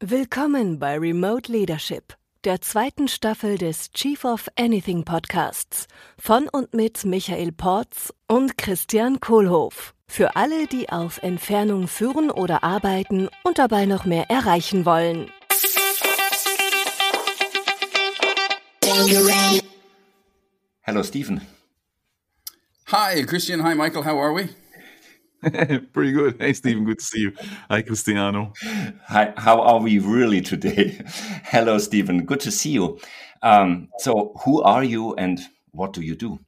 Willkommen bei Remote Leadership, der zweiten Staffel des Chief of Anything Podcasts von und mit Michael Porz und Christian Kohlhoff. Für alle, die auf Entfernung führen oder arbeiten und dabei noch mehr erreichen wollen. Hello, Stephen. Hi, Christian. Hi, Michael. How are we? Pretty good. Hey, Stephen. Good to see you. Hi, Cristiano. Hi, how are we really today? Hello, Stephen. Good to see you. Um, so, who are you and what do you do?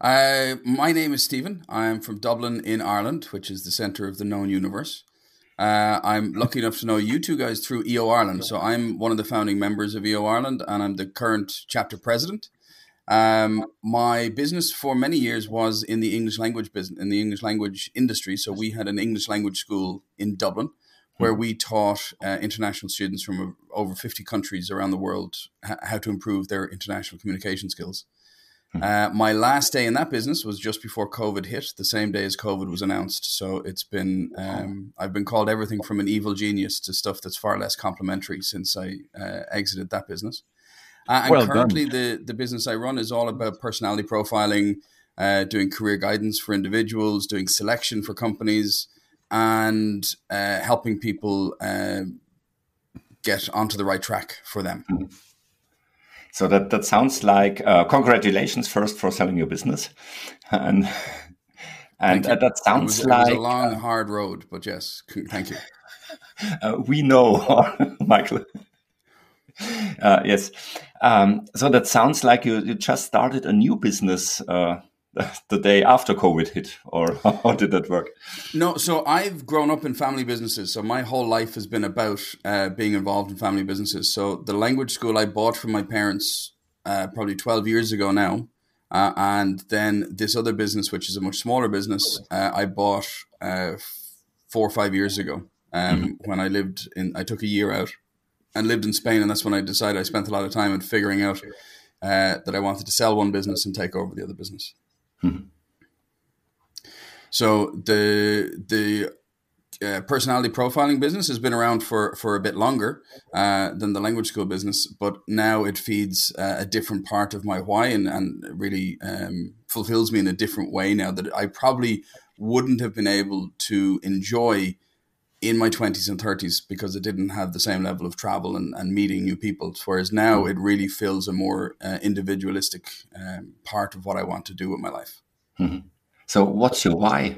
Uh, my name is Stephen. I'm from Dublin in Ireland, which is the center of the known universe. Uh, I'm lucky enough to know you two guys through EO Ireland. So I'm one of the founding members of EO Ireland, and I'm the current chapter president. Um, my business for many years was in the English language business, in the English language industry. So we had an English language school in Dublin where we taught uh, international students from over 50 countries around the world how to improve their international communication skills. Uh, my last day in that business was just before COVID hit, the same day as COVID was announced. So it's been, um, I've been called everything from an evil genius to stuff that's far less complimentary since I uh, exited that business. Uh, and Well currently, the, the business I run is all about personality profiling, uh, doing career guidance for individuals, doing selection for companies, and uh, helping people uh, get onto the right track for them. So that that sounds like uh, congratulations first for selling your business, and and uh, that It sounds was, it was like a long, hard road, but yes, thank you. uh, we know, Michael. Uh, yes. Um, so that sounds like you, you just started a new business uh, the day after COVID hit, or how did that work? No, so I've grown up in family businesses. So my whole life has been about uh, being involved in family businesses. So the language school I bought from my parents uh, probably 12 years ago now. Uh, and then this other business, which is a much smaller business, uh, I bought uh, four or five years ago um, when I lived in, I took a year out and lived in Spain. And that's when I decided I spent a lot of time in figuring out uh, that I wanted to sell one business and take over the other business. So the the uh, personality profiling business has been around for for a bit longer uh, than the language school business, but now it feeds uh, a different part of my why and and really um, fulfills me in a different way now that I probably wouldn't have been able to enjoy in my 20s and 30s because it didn't have the same level of travel and, and meeting new people. Whereas now it really fills a more uh, individualistic um, part of what I want to do with my life. So what's your why?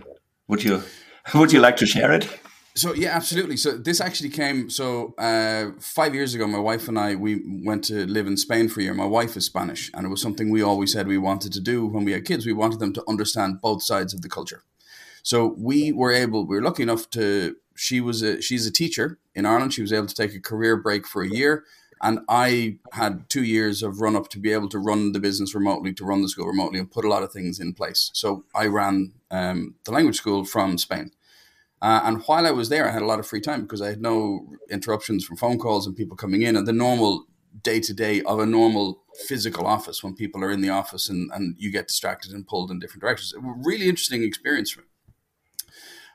Would you would you like to share it? So yeah, absolutely. So this actually came. So uh, five years ago, my wife and I we went to live in Spain for a year. My wife is Spanish, and it was something we always said we wanted to do when we had kids. We wanted them to understand both sides of the culture. So we were able. We were lucky enough to. She was a. She's a teacher in Ireland. She was able to take a career break for a year, and I had two years of run up to be able to run the business remotely, to run the school remotely, and put a lot of things in place. So I ran um, the language school from Spain. Uh, and while I was there, I had a lot of free time because I had no interruptions from phone calls and people coming in and the normal day to day of a normal physical office when people are in the office and, and you get distracted and pulled in different directions. A really interesting experience for me.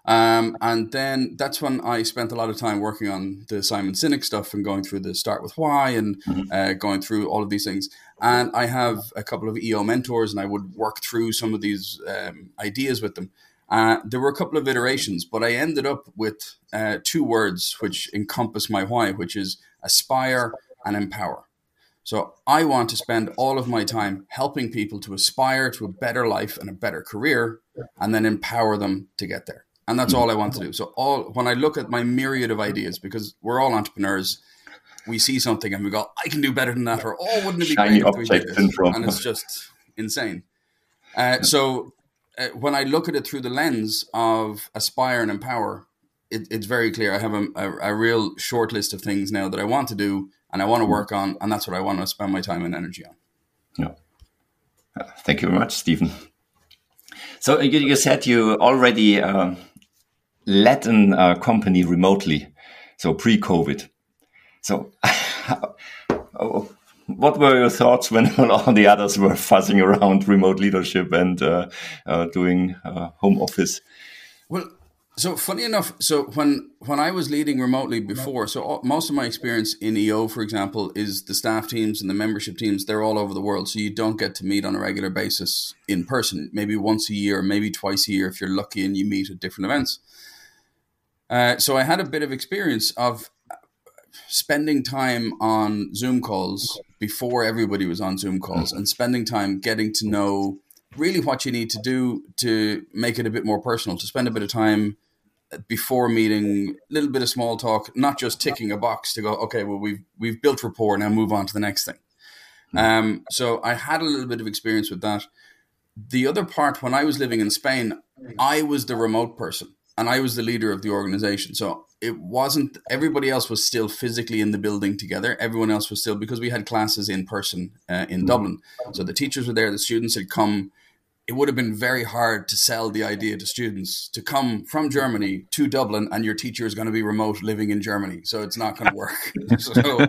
Um, and then that's when I spent a lot of time working on the Simon Sinek stuff and going through the start with why and uh, going through all of these things. And I have a couple of EO mentors, and I would work through some of these um, ideas with them. Uh, there were a couple of iterations, but I ended up with uh, two words which encompass my why, which is aspire and empower. So I want to spend all of my time helping people to aspire to a better life and a better career, and then empower them to get there. And that's all I want to do. So all when I look at my myriad of ideas, because we're all entrepreneurs, we see something and we go, "I can do better than that," or "Oh, wouldn't it be Shiny great if we did this?" syndrome. And it's just insane. Uh, so uh, when I look at it through the lens of aspire and empower, it, it's very clear. I have a, a, a real short list of things now that I want to do and I want to work on, and that's what I want to spend my time and energy on. Yeah. Uh, Thank you very much, Stephen. So you, you said you already um, led a uh, company remotely, so pre-COVID. So, oh, what were your thoughts when all the others were fuzzing around remote leadership and uh, uh, doing uh, home office? Well, So funny enough, so when when I was leading remotely before, so all, most of my experience in EO, for example, is the staff teams and the membership teams. They're all over the world, so you don't get to meet on a regular basis in person. Maybe once a year, maybe twice a year if you're lucky, and you meet at different events. Uh, so I had a bit of experience of spending time on Zoom calls before everybody was on Zoom calls, and spending time getting to know really what you need to do to make it a bit more personal, to spend a bit of time before meeting, a little bit of small talk, not just ticking a box to go, okay, well we've we've built rapport, now move on to the next thing. Um, so I had a little bit of experience with that. The other part, when I was living in Spain, I was the remote person and I was the leader of the organization. So it wasn't everybody else was still physically in the building together. Everyone else was still because we had classes in person uh, in Dublin. So the teachers were there, the students had come it would have been very hard to sell the idea to students to come from Germany to Dublin and your teacher is going to be remote living in Germany. So it's not going to work. so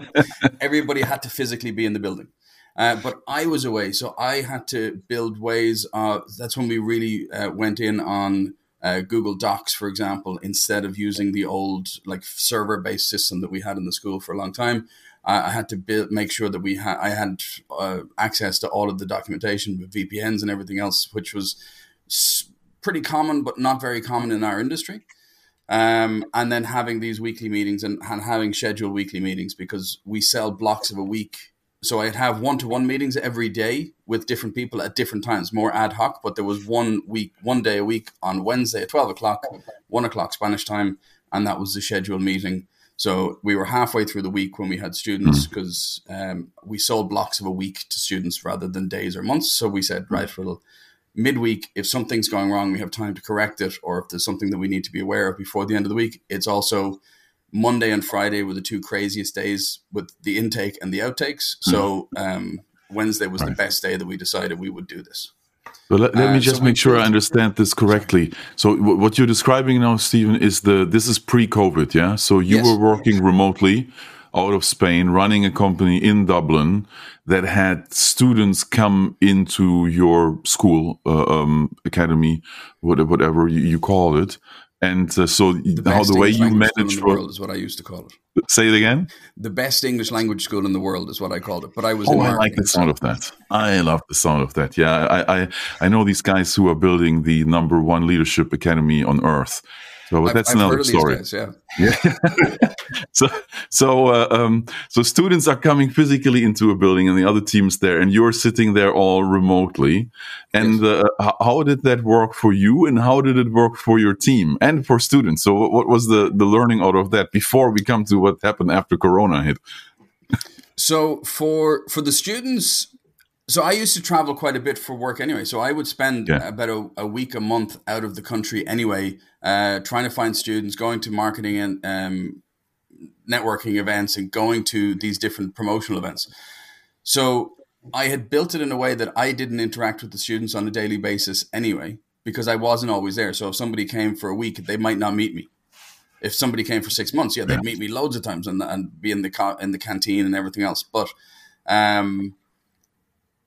everybody had to physically be in the building. Uh, but I was away. So I had to build ways. Of, that's when we really uh, went in on uh, Google Docs, for example, instead of using the old like server based system that we had in the school for a long time. I had to build, make sure that we had I had uh, access to all of the documentation with VPNs and everything else, which was pretty common but not very common in our industry. Um, and then having these weekly meetings and, and having scheduled weekly meetings because we sell blocks of a week. So I'd have one to one meetings every day with different people at different times, more ad hoc. But there was one week, one day a week on Wednesday at twelve o'clock, one o'clock Spanish time, and that was the scheduled meeting so we were halfway through the week when we had students because hmm. um, we sold blocks of a week to students rather than days or months. So we said, right, well, midweek, if something's going wrong, we have time to correct it, or if there's something that we need to be aware of before the end of the week. It's also Monday and Friday were the two craziest days with the intake and the outtakes. So hmm. um, Wednesday was right. the best day that we decided we would do this. But let, let uh, me just so make sure I understand this correctly. So what you're describing now, Stephen, is the this is pre-COVID, yeah. So you yes. were working remotely out of Spain, running a company in Dublin that had students come into your school, uh, um, academy, whatever you, you call it, and uh, so the how the way you manage the world is what I used to call it. Say it again. The best English language school in the world is what I called it. But I was. Oh, I like the sound of that. I love the sound of that. Yeah, I, I I know these guys who are building the number one leadership academy on earth so that's I've, another story. Guys, yeah. Yeah. so so uh, um, so students are coming physically into a building, and the other teams there, and you're sitting there all remotely. And yes. uh, how did that work for you, and how did it work for your team and for students? So what was the the learning out of that before we come to what happened after Corona hit? so for for the students so I used to travel quite a bit for work anyway. So I would spend yeah. about a, a, week a month out of the country anyway, uh, trying to find students, going to marketing and um, networking events, and going to these different promotional events. So I had built it in a way that I didn't interact with the students on a daily basis anyway, because I wasn't always there. So if somebody came for a week, they might not meet me. If somebody came for six months, yeah, they'd yeah. meet me loads of times and, and be in the co- in the canteen and everything else. But um,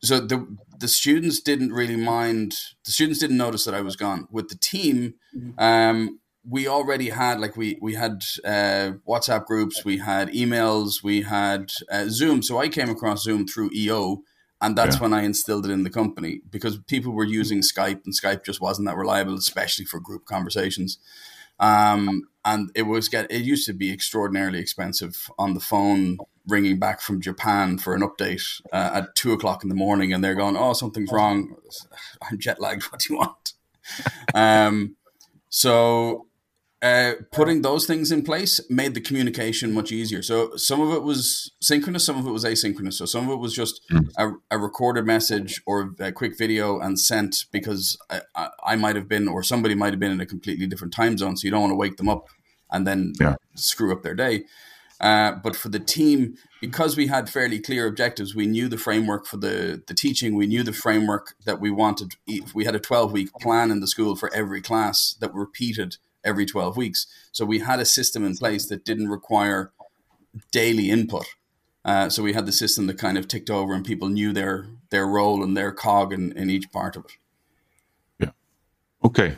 so the the students didn't really mind. The students didn't notice that I was gone. With the team, mm-hmm. um, we already had like we we had uh, WhatsApp groups, we had emails, we had uh, Zoom. So I came across Zoom through EO, and that's yeah. when I instilled it in the company because people were using Skype, and Skype just wasn't that reliable, especially for group conversations. Um, and it was get it used to be extraordinarily expensive on the phone ringing back from Japan for an update uh, at two o'clock in the morning, and they're going, "Oh, something's wrong. I'm jet lagged. What do you want?" um, so uh, putting those things in place made the communication much easier. So some of it was synchronous, some of it was asynchronous. So some of it was just hmm. a, a recorded message or a quick video and sent because I, I, I might have been or somebody might have been in a completely different time zone. So you don't want to wake them up and then yeah. screw up their day. Uh, but for the team, because we had fairly clear objectives, we knew the framework for the, the teaching. We knew the framework that we wanted. We had a 12 week plan in the school for every class that repeated every 12 weeks. So we had a system in place that didn't require daily input. Uh, so we had the system that kind of ticked over and people knew their their role and their cog in, in each part of it. Yeah. Okay.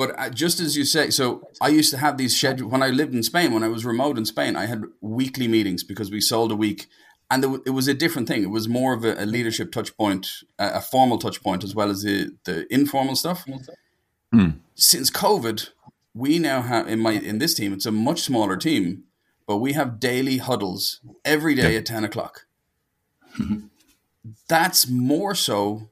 But just as you say, so I used to have these scheduled when I lived in Spain. When I was remote in Spain, I had weekly meetings because we sold a week, and it was a different thing. It was more of a, leadership touch point, a, formal touch point, as well as the the informal stuff. Mm. Since COVID, we now have in my in this team. It's a much smaller team, but we have daily huddles every day at ten o'clock. That's more so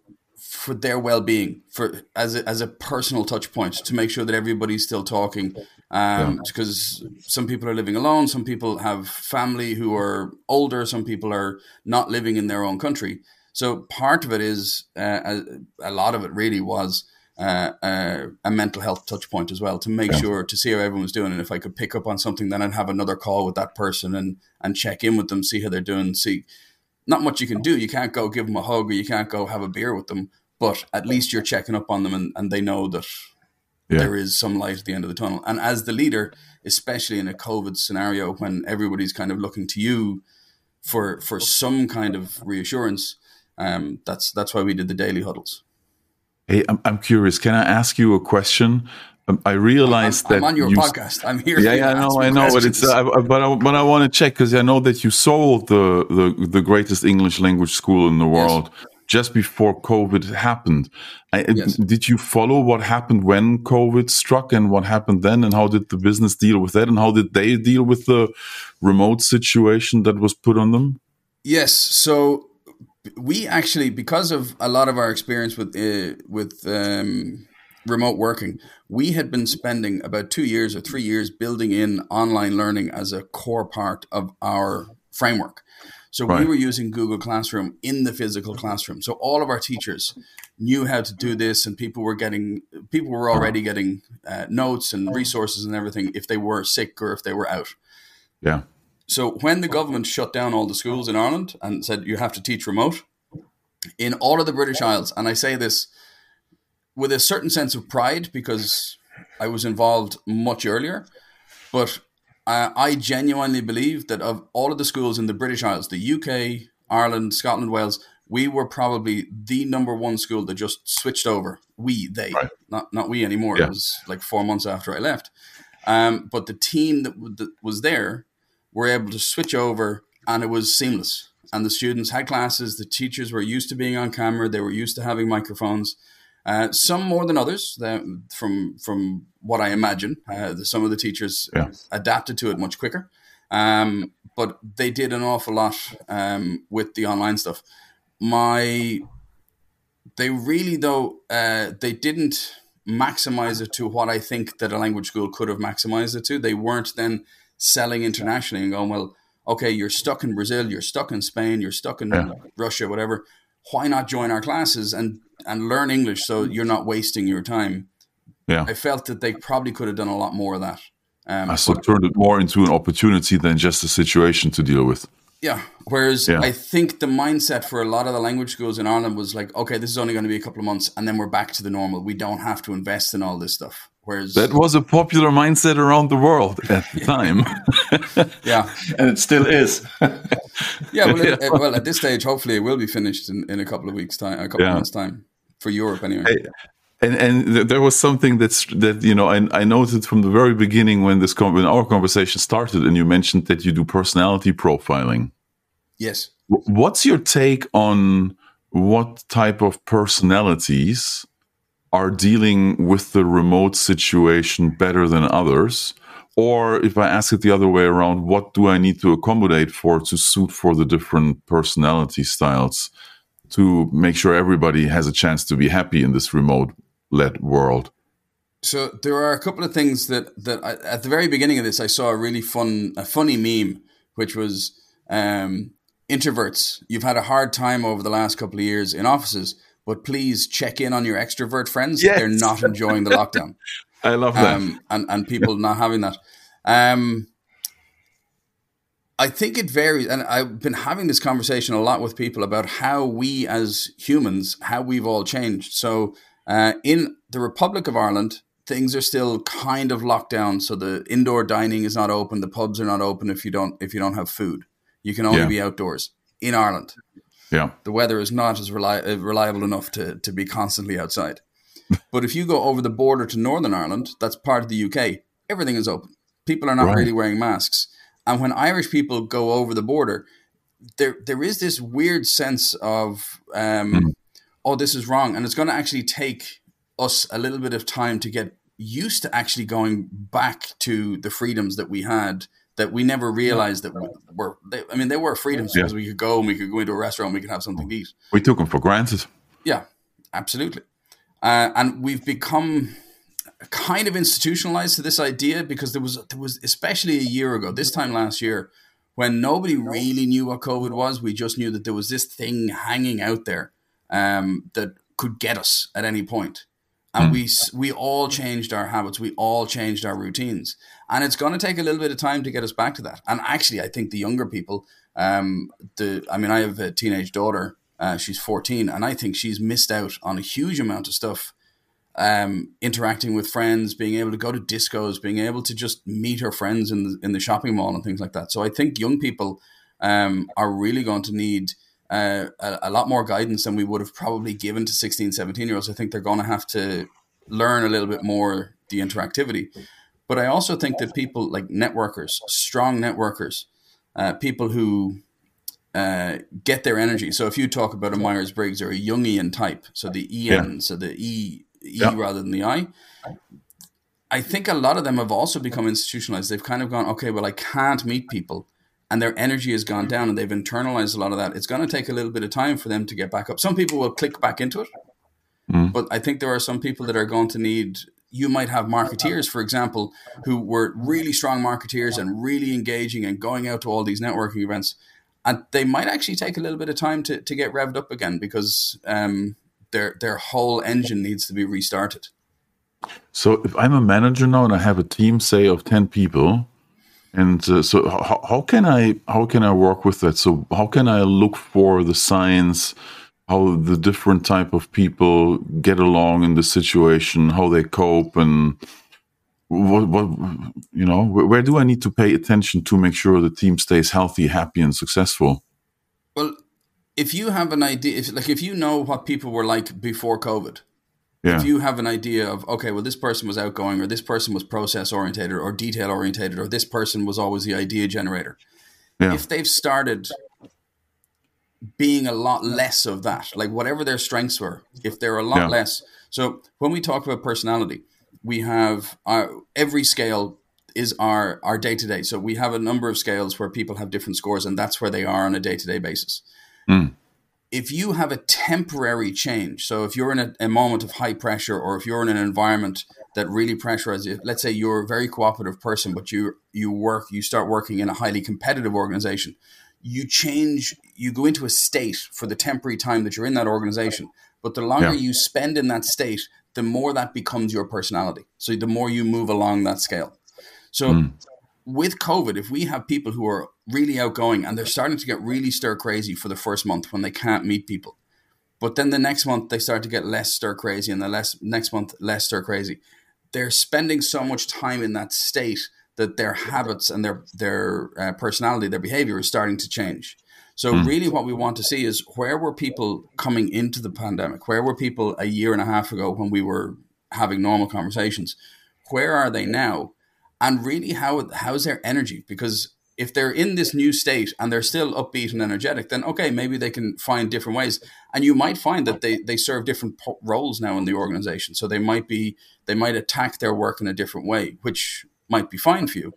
for their well-being for as a, as a personal touch point to make sure that everybody's still talking. Um, yeah. because some people are living alone some people have family who are older some people are not living in their own country. So part of it is uh, a, a, lot of it really was uh, uh, a mental health touch point as well to make yeah. sure to see how everyone's doing and if i could pick up on something then i'd have another call with that person and and check in with them see how they're doing see not much you can do. You can't go give them a hug or you can't go have a beer with them but at least you're checking up on them and, and they know that yeah. there is some light at the end of the tunnel. And as the leader, especially in a COVID scenario when everybody's kind of looking to you for for some kind of reassurance, um, that's that's why we did the daily huddles. Hey, I'm, I'm curious. Can I ask you a question? Um, I realized I'm, I'm on your you, podcast. I'm here. Yeah, yeah, I know, I know, but it's uh, but I, but I want to check because I know that you sold the, the the greatest English language school in the world. Yes just before COVID happened. I, yes. Did you follow what happened when COVID struck and what happened then? And how did the business deal with that? And how did they deal with the remote situation that was put on them? Yes. So we actually, because of a lot of our experience with uh, with um, remote working, we had been spending about two years or three years building in online learning as a core part of our framework. So right. we were using Google Classroom in the physical classroom. So all of our teachers knew how to do this, and people were getting people were already getting uh, notes and resources and everything if they were sick or if they were out. Yeah. So when the government shut down all the schools in Ireland and said you have to teach remote, in all of the British Isles, and I say this with a certain sense of pride because I was involved much earlier, but uh, I genuinely believe that of all of the schools in the British Isles, the UK, Ireland, Scotland, Wales, we were probably the number one school that just switched over. We, they, right. not not we anymore. Yeah. It was like four months after I left. Um, but the team that, that was there were able to switch over, and it was seamless. And the students had classes. The teachers were used to being on camera. They were used to having microphones. Uh, some more than others, from from what I imagine. Uh, some of the teachers yeah. adapted to it much quicker, um, but they did an awful lot um, with the online stuff. My, they really though uh, they didn't maximize it to what I think that a language school could have maximized it to. They weren't then selling internationally and going well. Okay, you're stuck in Brazil, you're stuck in Spain, you're stuck in yeah. Russia, whatever. Why not join our classes and and learn English so you're not wasting your time. Yeah, I felt that they probably could have done a lot more of that. Um, I so turned it more into an opportunity than just a situation to deal with. Yeah. Whereas yeah. I think the mindset for a lot of the language schools in Ireland was like, okay, this is only going to be a couple of months, and then we're back to the normal. We don't have to invest in all this stuff. Whereas that was a popular mindset around the world at the time. yeah, and it still is. yeah, well, it, it, well, at this stage, hopefully, it will be finished in, in a couple of weeks' time, a couple yeah. of months' time for Europe, anyway. Hey, and and there was something that's that you know I, I noted from the very beginning when this when our conversation started, and you mentioned that you do personality profiling. Yes. What's your take on what type of personalities are dealing with the remote situation better than others? Or if I ask it the other way around, what do I need to accommodate for to suit for the different personality styles to make sure everybody has a chance to be happy in this remote led world? So there are a couple of things that that I, at the very beginning of this I saw a really fun a funny meme which was um, introverts. You've had a hard time over the last couple of years in offices but please check in on your extrovert friends. Yes. They're not enjoying the lockdown. I love that. Um, and, and people not having that. Um, I think it varies. And I've been having this conversation a lot with people about how we as humans, how we've all changed. So uh, in the Republic of Ireland, things are still kind of locked down. So the indoor dining is not open. The pubs are not open if you don't if you don't have food. You can only yeah. be outdoors in Ireland. Yeah. The weather is not as reli- uh, reliable enough to, to be constantly outside. but if you go over the border to Northern Ireland, that's part of the UK, everything is open. People are not Right. really wearing masks. And when Irish people go over the border, there there is this weird sense of um, Mm. oh, this is wrong, and it's going to actually take us a little bit of time to get used to actually going back to the freedoms that we had that we never realized that we were. They, I mean, they were freedoms Yeah. because we could go and we could go into a restaurant, and we could have something to eat. We took them for granted. Yeah, absolutely. Uh, and we've become kind of institutionalized to this idea because there was there was especially a year ago, this time last year, when nobody really knew what COVID was. We just knew that there was this thing hanging out there um, that could get us at any point. And we we all changed our habits. We all changed our routines, and it's going to take a little bit of time to get us back to that. And actually, I think the younger people, um, the I mean, I have a teenage daughter. Uh, she's 14, and I think she's missed out on a huge amount of stuff. Um, interacting with friends, being able to go to discos, being able to just meet her friends in the in the shopping mall and things like that. So I think young people um, are really going to need uh, a, a lot more guidance than we would have probably given to 16, 17 year olds. I think they're going to have to learn a little bit more the interactivity. But I also think that people like networkers, strong networkers, uh, people who uh, get their energy. So if you talk about a Myers Briggs or a Jungian type, so the EN, so the E E Yeah. rather than the I, I think a lot of them have also become institutionalized. They've kind of gone, okay, well, I can't meet people, and their energy has gone down, and they've internalized a lot of that. It's going to take a little bit of time for them to get back up. Some people will click back into it, Mm. but I think there are some people that are going to need. You might have marketeers, for example, who were really strong marketeers and really engaging and going out to all these networking events, and they might actually take a little bit of time to, to get revved up again because um, their their whole engine needs to be restarted. So if I'm a manager now and I have a team, say of ten people, and uh, so how, how can I how can I work with that? So how can I look for the signs, how the different type of people get along in the situation, how they cope, and what what you know where, where do I need to pay attention to make sure the team stays healthy, happy, and successful? Well, if you have an idea, if like if you know what people were like before COVID, Yeah, if you have an idea of okay, well, this person was outgoing, or this person was process orientated, or detail orientated, or this person was always the idea generator. Yeah. If they've started being a lot less of that, like whatever their strengths were, if they're a lot Yeah. less. So when we talk about personality, we have our every scale is our our day to day. So we have a number of scales where people have different scores, and that's where they are on a day to day basis Mm. If you have a temporary change, so if you're in a, a moment of high pressure, or if you're in an environment that really pressurizes you, let's say you're a very cooperative person, but you you work, you start working in a highly competitive organization, you change, you go into a state for the temporary time that you're in that organization. But the longer Yeah. you spend in that state, the more that becomes your personality. So the more you move along that scale. So Mm. With COVID, if we have people who are really outgoing and they're starting to get really stir crazy for the first month when they can't meet people, but then the next month they start to get less stir crazy and the less next month less stir crazy, they're spending so much time in that state that their habits and their their uh, personality, their behavior is starting to change. So really, what we want to see is where were people coming into the pandemic? Where were people a year and a half ago when we were having normal conversations? Where are they now? And really how how's their energy? Because if they're in this new state and they're still upbeat and energetic then okay maybe they can find different ways. And you might find that they they serve different po- roles now in the organization. So they might be they might attack their work in a different way which might be fine for you.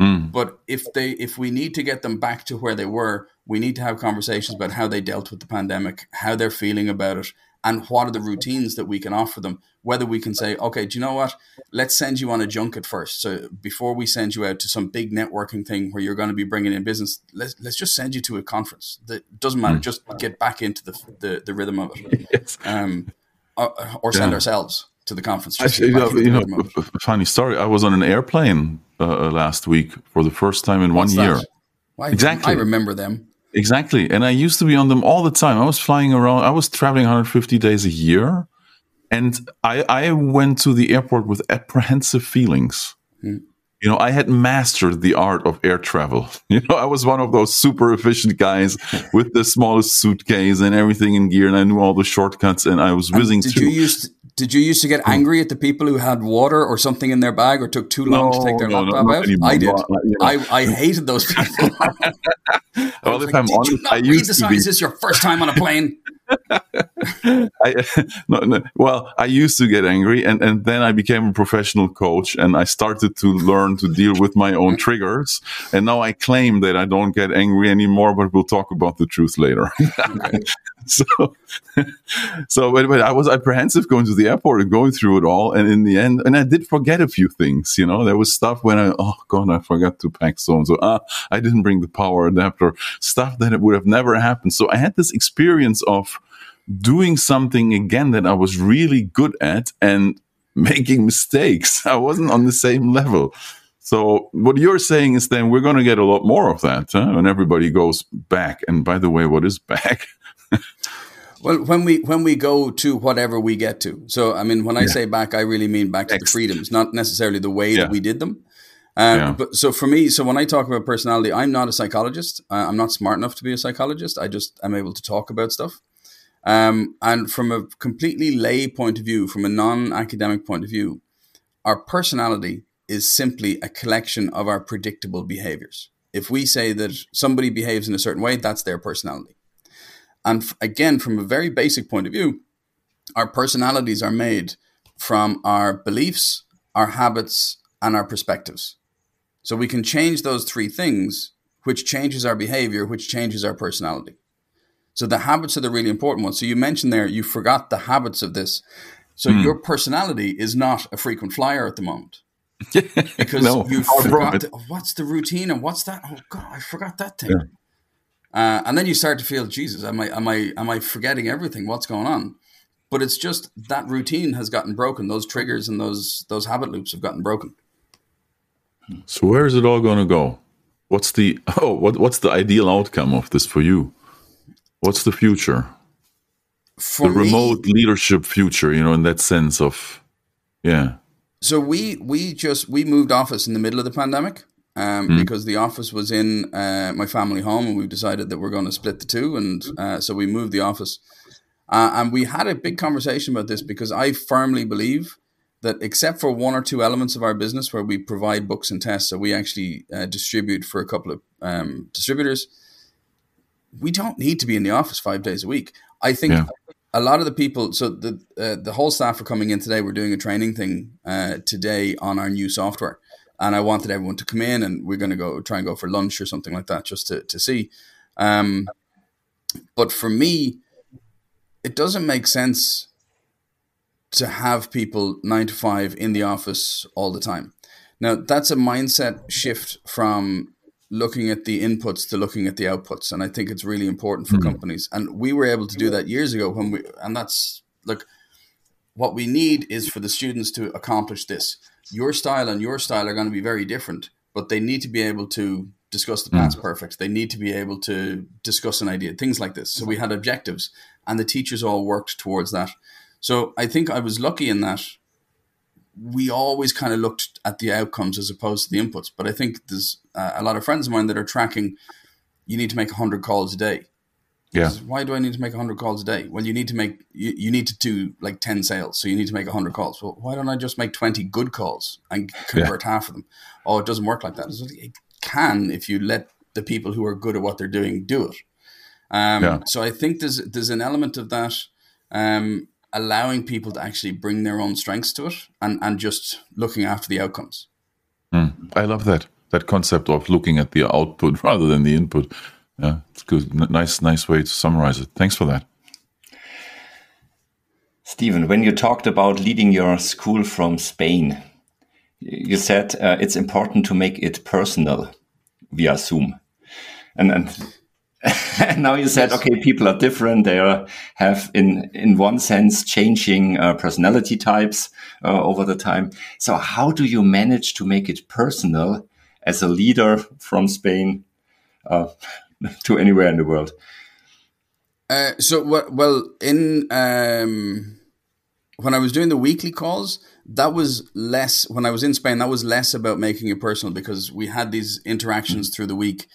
Mm. but if they if we need to get them back to where they were we need to have conversations about how they dealt with the pandemic how they're feeling about it and what are the routines that we can offer them whether we can say okay do you know what let's send you on a junket first so before we send you out to some big networking thing where you're going to be bringing in business let's, let's just send you to a conference that doesn't matter just get back into the the, the rhythm of it Yes. um or, or send Yeah. ourselves to the conference just Actually, you know, into the know, of it. f- f- funny story. I was on an airplane uh, last week for the first time in What's one that? year. Why- Exactly. i remember them Exactly. And I used to be on them all the time. I was flying around, I was traveling 150 days a year. And I, I went to the airport with apprehensive feelings. Hmm. You know, I had mastered the art of air travel. You know, I was one of those super efficient guys with the smallest suitcase and everything in gear, and I knew all the shortcuts, and I was whizzing did through. you use Did you used to get hmm. angry at the people who had water or something in their bag or took too long no, to take their no, laptop out? Anymore. I did. I, I hated those people. well, if like, I'm honest, I used to be. Is this your first time on a plane? I, no, no, well, I used to get angry, and, and then I became a professional coach, and I started to learn to deal with my own triggers. And now I claim that I don't get angry anymore, but we'll talk about the truth later. so, so but, but I was apprehensive going to the airport and going through it all, and in the end, and I did forget a few things. You know, there was stuff when I, oh god, I forgot to pack so and so. Ah, I didn't bring the power adapter. Stuff that it would have never happened. So I had this experience of doing something again that I was really good at and making mistakes. I wasn't on the same level. So what you're saying is then we're going to get a lot more of that huh? when everybody goes back. And by the way, what is back? well, when we when we go to whatever we get to. So I mean, when I yeah. say back, I really mean back to Next. the freedoms, not necessarily the way yeah. that we did them. Um, yeah. But so for me, so when I talk about personality, I'm not a psychologist. Uh, I'm not smart enough to be a psychologist. I just am able to talk about stuff. Um, and from a completely lay point of view, from a non academic point of view, our personality is simply a collection of our predictable behaviors. If we say that somebody behaves in a certain way, that's their personality. And f- again, from a very basic point of view, our personalities are made from our beliefs, our habits, and our perspectives. So we can change those three things, which changes our behavior, which changes our personality. So the habits are the really important ones. So you mentioned there, you forgot the habits of this. So mm. your personality is not a frequent flyer at the moment. because no, you forgot oh, what's the routine and what's that? Oh God, I forgot that thing. Yeah. Uh, and then you start to feel, Jesus, am I am I am I forgetting everything? What's going on? But it's just that routine has gotten broken. Those triggers and those those habit loops have gotten broken. So where is it all going to go? What's the oh what what's the ideal outcome of this for you? What's the future? For the me, remote leadership future, you know, in that sense of, yeah. So we we just we moved office in the middle of the pandemic um, mm. because the office was in uh, my family home, and we've decided that we're going to split the two, and uh, so we moved the office. Uh, and we had a big conversation about this because I firmly believe that except for one or two elements of our business where we provide books and tests, so we actually uh, distribute for a couple of um, distributors we don't need to be in the office five days a week. I think yeah. a lot of the people, so the uh, the whole staff are coming in today. We're doing a training thing uh, today on our new software, and I wanted everyone to come in, and we're going to go try and go for lunch or something like that, just to to see. Um, but for me, it doesn't make sense to have people nine to five in the office all the time. Now that's a mindset shift from looking at the inputs to looking at the outputs and i think it's really important for mm-hmm. companies. And we were able to do that years ago when we and that's like what we need is for the students to accomplish this. Your style and your style are going to be very different but they need to be able to discuss the past mm-hmm. perfect. They need to be able to discuss an idea things like this. So we had objectives and the teachers all worked towards that. So i think i was lucky in that we always kind of looked at the outcomes as opposed to the inputs. But I think there's uh, a lot of friends of mine that are tracking. You need to make hundred calls a day. Yeah. Why do I need to make hundred calls a day? Well, you need to make you, you need to do like ten sales, so you need to make hundred calls. Well, why don't I just make twenty good calls and convert yeah. half of them? Oh, it doesn't work like that. It can if you let the people who are good at what they're doing do it. Um, yeah. So I think there's there's an element of that. Um, allowing people to actually bring their own strengths to it and, and just looking after the outcomes. Mm, I love that that concept of looking at the output rather than the input. Yeah, it's good. N- nice, nice way to summarize it. Thanks for that. Stephen, when you talked about leading your school from Spain, you said uh, it's important to make it personal via Zoom. And, and and now you said, yes. okay, people are different. They are, have, in in one sense, changing uh, personality types uh, over the time. So, how do you manage to make it personal as a leader from Spain uh, to anywhere in the world? Uh, so, well, in um, when I was doing the weekly calls, that was less. When I was in Spain, that was less about making it personal because we had these interactions mm -hmm. through the week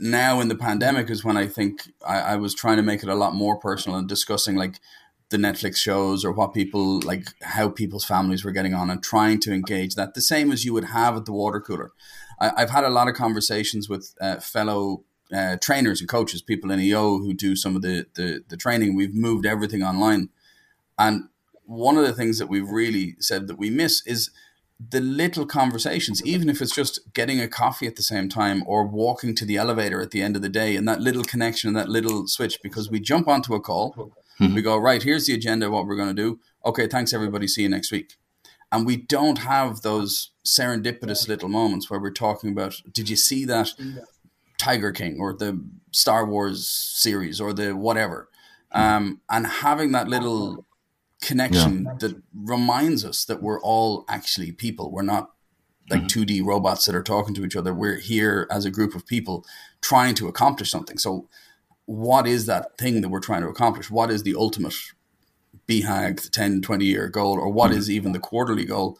now in the pandemic is when I think I, I, was trying to make it a lot more personal and discussing like the Netflix shows or what people like how people's families were getting on and trying to engage that the same as you would have at the water cooler. I, have had a lot of conversations with uh, fellow uh, trainers and coaches, people in EO who do some of the, the the training. We've moved everything online, and one of the things that we've really said that we miss is the little conversations, even if it's just getting a coffee at the same time or walking to the elevator at the end of the day, and that little connection and that little switch, because we jump onto a call, mm-hmm. we go, right, here's the agenda, what we're going to do. Okay, thanks everybody, see you next week. And we don't have those serendipitous little moments where we're talking about, did you see that Tiger King or the Star Wars series or the whatever? Um, and having that little connection yeah. that reminds us that we're all actually people. We're not like mm-hmm. 2D robots that are talking to each other. We're here as a group of people trying to accomplish something. So, what is that thing that we're trying to accomplish? What is the ultimate BHAG, the 10, 20 year goal, or what mm-hmm. is even the quarterly goal?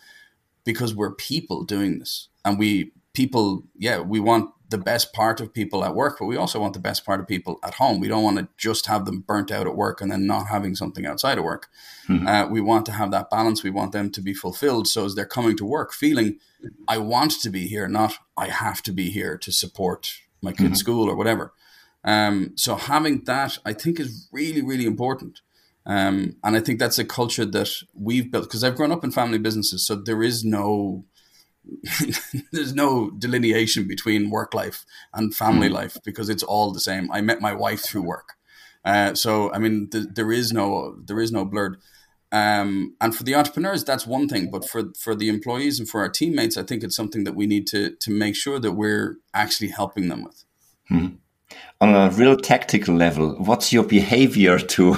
Because we're people doing this. And we, people, yeah, we want the best part of people at work, but we also want the best part of people at home. We don't want to just have them burnt out at work and then not having something outside of work. Mm-hmm. Uh, we want to have that balance. We want them to be fulfilled. So as they're coming to work, feeling, I want to be here, not I have to be here to support my kid's mm-hmm. school or whatever. Um, so having that, I think, is really, really important. Um, and I think that's a culture that we've built because I've grown up in family businesses. So there is no there's no delineation between work life and family mm. life because it's all the same. I met my wife through work, uh, so I mean th- there is no there is no blurred. Um, and for the entrepreneurs, that's one thing. But for for the employees and for our teammates, I think it's something that we need to to make sure that we're actually helping them with. Mm. On a real tactical level, what's your behavior to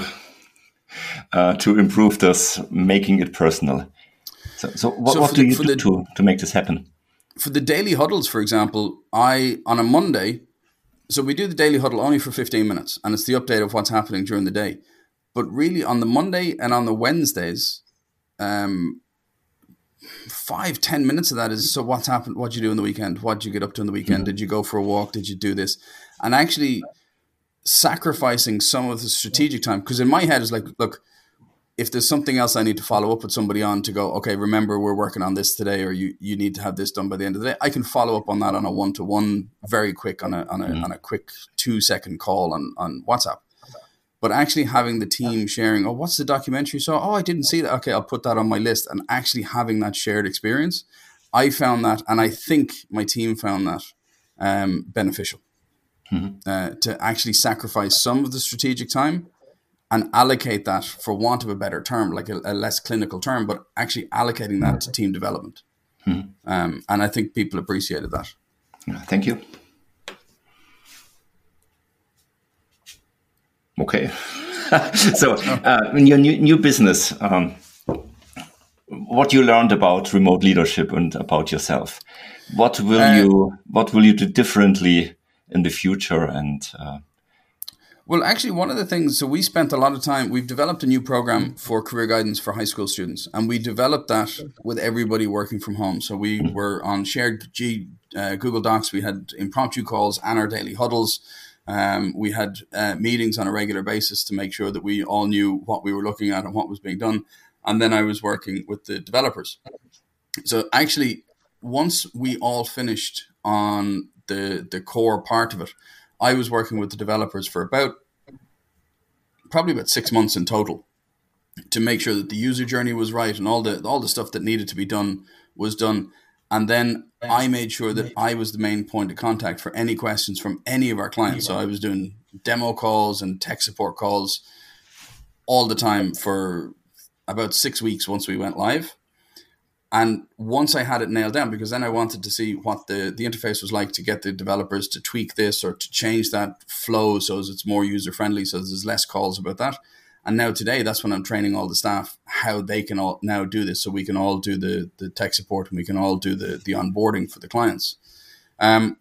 uh, to improve this, making it personal? So, so what, so what do the, you do the, to, to make this happen? For the daily huddles, for example, I on a Monday, so we do the daily huddle only for 15 minutes and it's the update of what's happening during the day. But really on the Monday and on the Wednesdays, um, five, ten minutes of that is so what's happened, what do you do in the weekend, what did you get up to in the weekend, mm-hmm. did you go for a walk, did you do this? And actually sacrificing some of the strategic time, because in my head is like, look, if there's something else I need to follow up with somebody on to go, okay, remember we're working on this today, or you you need to have this done by the end of the day, I can follow up on that on a one to one, very quick on a on a mm-hmm. on a quick two second call on on WhatsApp. But actually having the team sharing, oh, what's the documentary you saw? Oh, I didn't see that. Okay, I'll put that on my list. And actually having that shared experience, I found that, and I think my team found that um, beneficial. Mm-hmm. Uh, to actually sacrifice some of the strategic time and allocate that, for want of a better term, like a, a less clinical term, but actually allocating that to team development. Hmm. Um, and I think people appreciated that. Thank you. Okay. so, uh, in your new, new business, um, what you learned about remote leadership and about yourself, what will uh, you what will you do differently in the future and uh, well, actually, one of the things, so we spent a lot of time, we've developed a new program for career guidance for high school students, and we developed that with everybody working from home. So we were on shared G, uh, Google Docs, we had impromptu calls and our daily huddles. Um, we had uh, meetings on a regular basis to make sure that we all knew what we were looking at and what was being done. And then I was working with the developers. So actually, once we all finished on the the core part of it, I was working with the developers for about probably about six months in total to make sure that the user journey was right and all the all the stuff that needed to be done was done. And then I made sure that I was the main point of contact for any questions from any of our clients. So I was doing demo calls and tech support calls all the time for about six weeks once we went live. And once I had it nailed down, because then I wanted to see what the, the interface was like to get the developers to tweak this or to change that flow so it's more user friendly, so there's less calls about that. And now today, that's when I'm training all the staff how they can all now do this, so we can all do the the tech support and we can all do the the onboarding for the clients. Um,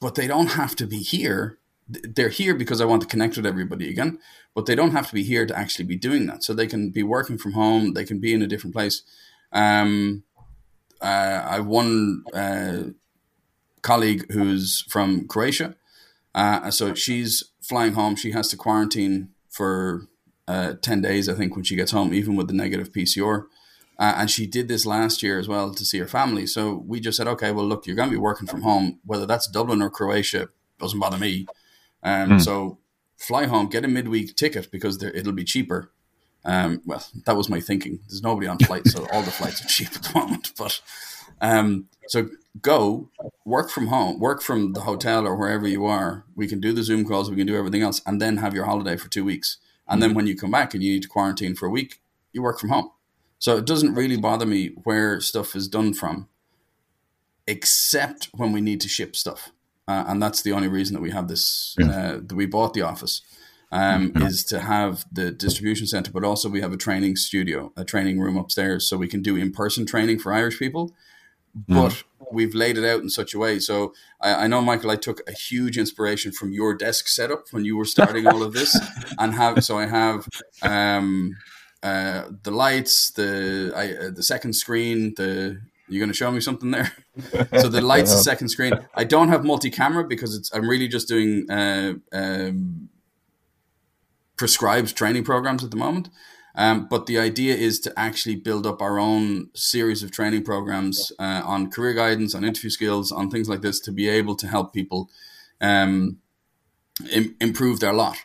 but they don't have to be here. They're here because I want to connect with everybody again, but they don't have to be here to actually be doing that. So they can be working from home. They can be in a different place um, uh, I one uh, colleague who's from Croatia, uh, so she's flying home. She has to quarantine for uh, 10 days, I think, when she gets home, even with the negative PCR. Uh, and she did this last year as well to see her family. So we just said, okay, well, look, you're going to be working from home, whether that's Dublin or Croatia, doesn't bother me. Um, mm. So fly home, get a midweek ticket because it'll be cheaper. Um, well, that was my thinking. There's nobody on flights, so all the flights are cheap at the moment. But um, so go work from home, work from the hotel or wherever you are. We can do the Zoom calls, we can do everything else, and then have your holiday for two weeks. And then when you come back and you need to quarantine for a week, you work from home. So it doesn't really bother me where stuff is done from, except when we need to ship stuff. Uh, and that's the only reason that we have this, yeah. uh, that we bought the office, um, yeah. is to have the distribution center, but also we have a training studio, a training room upstairs, so we can do in person training for Irish people. But mm we've laid it out in such a way. So I, I, know, Michael, I took a huge inspiration from your desk setup when you were starting all of this, and have so I have um, uh, the lights, the I, uh, the second screen, the you're going to show me something there. so the lights, the second screen. I don't have multi-camera because it's I'm really just doing uh, um, prescribed training programs at the moment. Um, but the idea is to actually build up our own series of training programs uh, on career guidance, on interview skills, on things like this to be able to help people um, Im- improve their lot.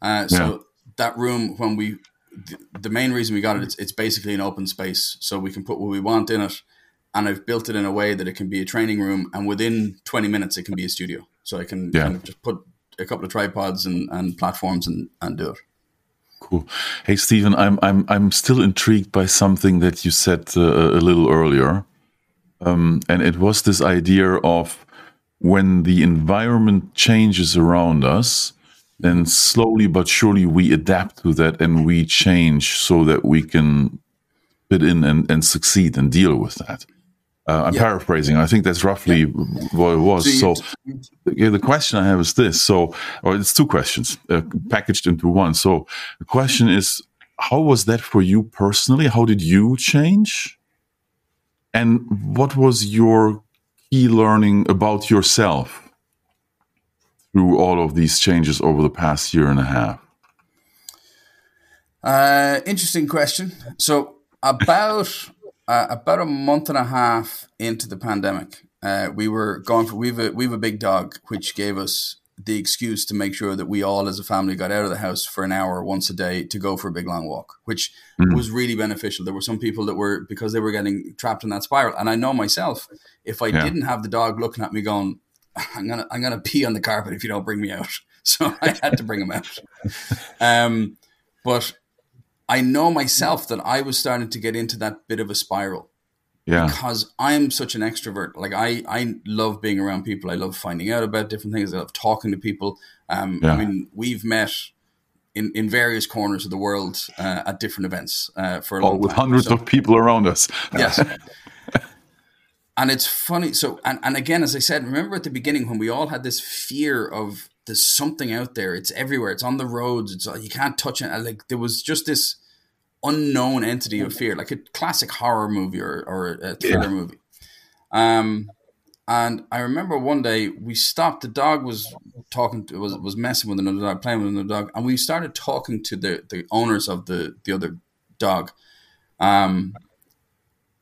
Uh, so yeah. that room, when we, the, the main reason we got it, it's, it's basically an open space, so we can put what we want in it. And I've built it in a way that it can be a training room, and within 20 minutes, it can be a studio. So I can yeah. kind of just put a couple of tripods and, and platforms and, and do it. Cool. Hey, Stephen, I'm I'm I'm still intrigued by something that you said uh, a little earlier, um, and it was this idea of when the environment changes around us, then slowly but surely we adapt to that and we change so that we can fit in and, and succeed and deal with that. Uh, I'm paraphrasing. I think that's roughly what it was. So, so yeah, the question I have is this. So, or it's two questions uh, packaged into one. So, the question is, how was that for you personally? How did you change? And what was your key learning about yourself through all of these changes over the past year and a half? Uh, interesting question. So, about uh, about a month and a half into the pandemic, uh, we were going for we've a we've a big dog, which gave us the excuse to make sure that we all as a family got out of the house for an hour once a day to go for a big long walk, which mm. was really beneficial. There were some people that were because they were getting trapped in that spiral, and I know myself if I yeah. didn't have the dog looking at me going, "I'm gonna I'm gonna pee on the carpet if you don't bring me out," so I had to bring him out. Um, but I know myself that I was starting to get into that bit of a spiral. Yeah. Because I'm such an extrovert. Like I, I love being around people. I love finding out about different things. I love talking to people. Um, yeah. I mean, we've met in, in various corners of the world uh, at different events uh, for a long with time. hundreds so, of people around us. yes. and it's funny. So, and, and again, as I said, remember at the beginning when we all had this fear of there's something out there. It's everywhere. It's on the roads. It's you can't touch it. Like there was just this unknown entity of fear, like a classic horror movie or, or a thriller yeah. movie. Um, and I remember one day we stopped. The dog was talking to, was was messing with another dog, playing with another dog, and we started talking to the the owners of the the other dog. Um,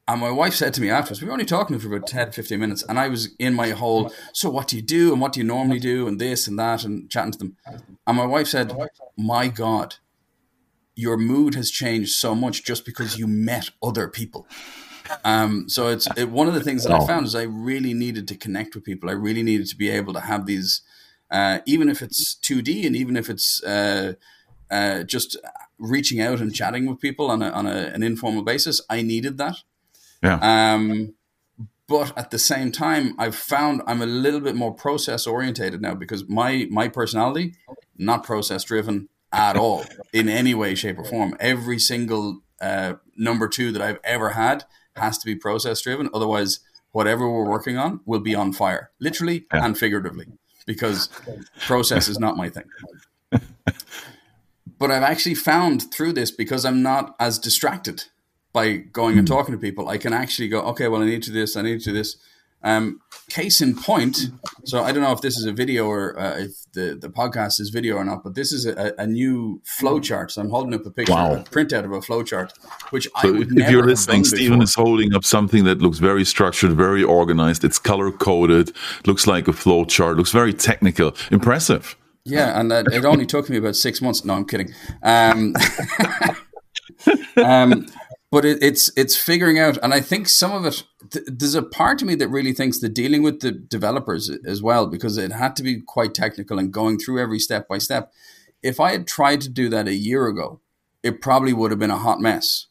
and my wife said to me afterwards, we were only talking for about 10, 15 minutes. And I was in my whole, so what do you do? And what do you normally do? And this and that, and chatting to them. And my wife said, my God, your mood has changed so much just because you met other people. Um, so it's it, one of the things that oh. I found is I really needed to connect with people. I really needed to be able to have these, uh, even if it's 2D and even if it's uh, uh, just reaching out and chatting with people on, a, on a, an informal basis. I needed that. Yeah. Um, but at the same time, I've found I'm a little bit more process orientated now because my my personality, not process driven, at all in any way, shape, or form. Every single uh, number two that I've ever had has to be process driven. Otherwise, whatever we're working on will be on fire, literally yeah. and figuratively, because process is not my thing. but I've actually found through this because I'm not as distracted by going and hmm. talking to people. I can actually go, okay, well, I need to do this, I need to do this. Um, case in point, so I don't know if this is a video or uh, if the, the podcast is video or not, but this is a, a new flowchart. So I'm holding up a picture, wow. a printout of a flowchart, which so I would if you're listening, Stephen is holding up something that looks very structured, very organized. It's color coded, looks like a flowchart, looks very technical, impressive. Yeah, and uh, it only took me about six months. No, I'm kidding. Um, um, but it, it's it's figuring out, and I think some of it. Th- there's a part of me that really thinks that dealing with the developers as well, because it had to be quite technical and going through every step by step. If I had tried to do that a year ago, it probably would have been a hot mess.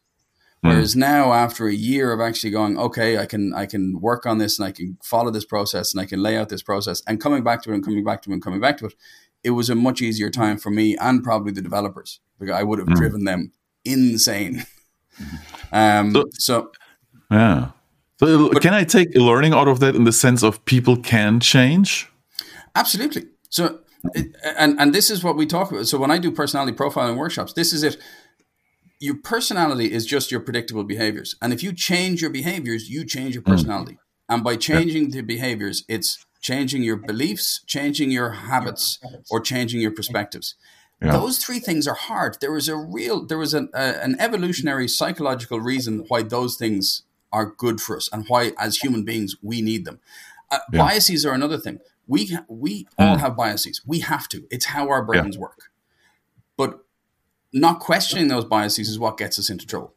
Hmm. Whereas now, after a year of actually going, okay, I can I can work on this and I can follow this process and I can lay out this process and coming back to it and coming back to it and coming back to it, it was a much easier time for me and probably the developers because I would have mm. driven them insane. Um, so, so, yeah. So but, can I take a learning out of that in the sense of people can change? Absolutely. So, and and this is what we talk about. So when I do personality profiling workshops, this is it. Your personality is just your predictable behaviors, and if you change your behaviors, you change your mm. personality. Mm. And by changing yeah. the behaviors, it's changing your beliefs, changing your habits, or changing your perspectives. Yeah. Those three things are hard. There was a real, there was an, uh, an evolutionary psychological reason why those things are good for us and why, as human beings, we need them. Uh, yeah. Biases are another thing. We we mm. all have biases. We have to. It's how our brains yeah. work. But not questioning those biases is what gets us into trouble.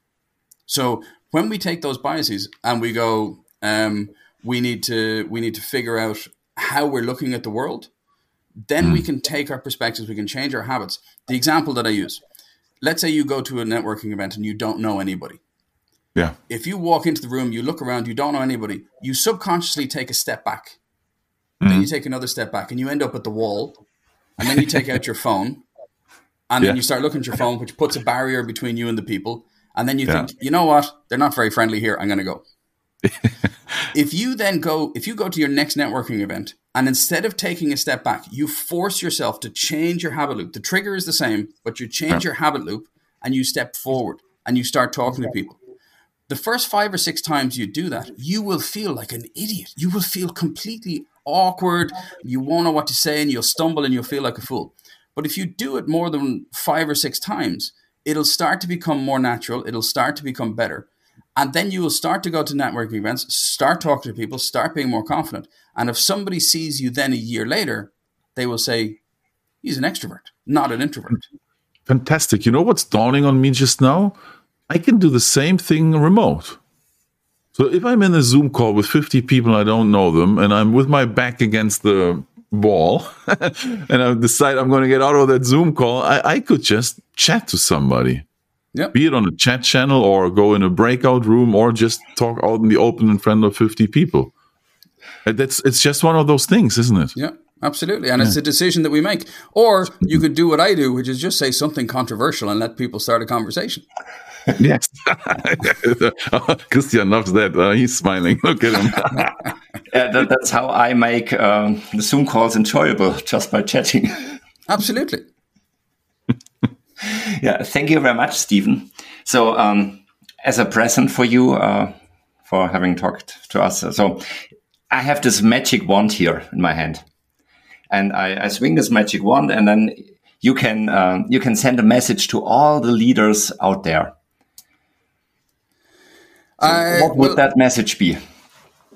So when we take those biases and we go, um, we need to we need to figure out how we're looking at the world then we can take our perspectives we can change our habits. The example that i use let's say you go to a networking event and you don't know anybody. Yeah. If you walk into the room you look around you don't know anybody you subconsciously take a step back. Mm. then you take another step back and you end up at the wall and then you take out your phone and yeah. then you start looking at your phone which puts a barrier between you and the people and then you yeah. think you know what? They're not very friendly here. I'm going to go. If you then go, if you go to your next networking event and instead of taking a step back, you force yourself to change your habit loop. The trigger is the same, but you change your habit loop and you step forward and you start talking to people. The first five or six times you do that, you will feel like an idiot. You will feel completely awkward. You won't know what to say and you'll stumble and you'll feel like a fool. But if you do it more than five or six times, it'll start to become more natural. It'll start to become better. And then you will start to go to networking events, start talking to people, start being more confident. And if somebody sees you then a year later, they will say, he's an extrovert, not an introvert. Fantastic. You know what's dawning on me just now? I can do the same thing remote. So if I'm in a Zoom call with 50 people, I don't know them, and I'm with my back against the wall, and I decide I'm going to get out of that Zoom call, I, I could just chat to somebody. Yep. Be it on a chat channel or go in a breakout room or just talk out in the open in front of 50 people. That's it's just one of those things, isn't it? Yeah, absolutely. And yeah. it's a decision that we make. Or you could do what I do, which is just say something controversial and let people start a conversation. yes. Christian loves that. Uh, he's smiling. Look at him. yeah, that, that's how I make um, the Zoom calls enjoyable, just by chatting. Absolutely yeah, thank you very much, Stephen. So, um, as a present for you, uh, for having talked to us, so I have this magic wand here in my hand, and I, I swing this magic wand, and then you can uh, you can send a message to all the leaders out there. So I, what would well, that message be?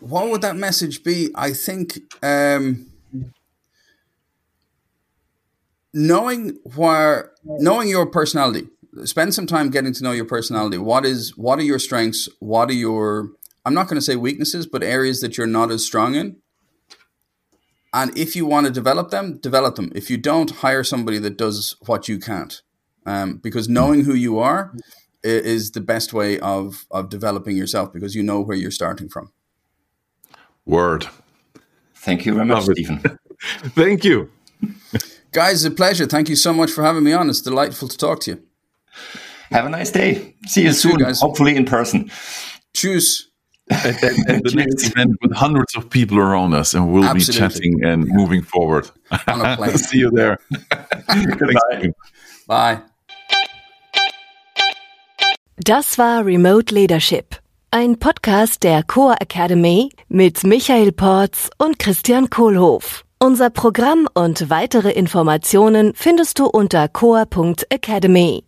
What would that message be? I think. Um, knowing where knowing your personality spend some time getting to know your personality. What is what are your strengths? What are your i'm not going to say weaknesses but areas that you're not as strong in. And if you want to develop them develop them. If you don't hire somebody that does what you can't. Um, because knowing who you are is the best way of of developing yourself because you know where you're starting from. Word. Thank you very much stephen. Thank you Guys, it's a pleasure. Thank you so much for having me on. It's delightful to talk to you. Have a nice day. See you, you soon, too, guys. hopefully in person. Choose. at, at, at the next event with hundreds of people around us, and we'll Absolutely. be chatting and yeah. moving forward. See you there. Goodbye. Bye. Das war Remote Leadership ein Podcast der Core Academy mit Michael Porz und Christian Kohlhoff. Unser Programm und weitere Informationen findest du unter core.academy.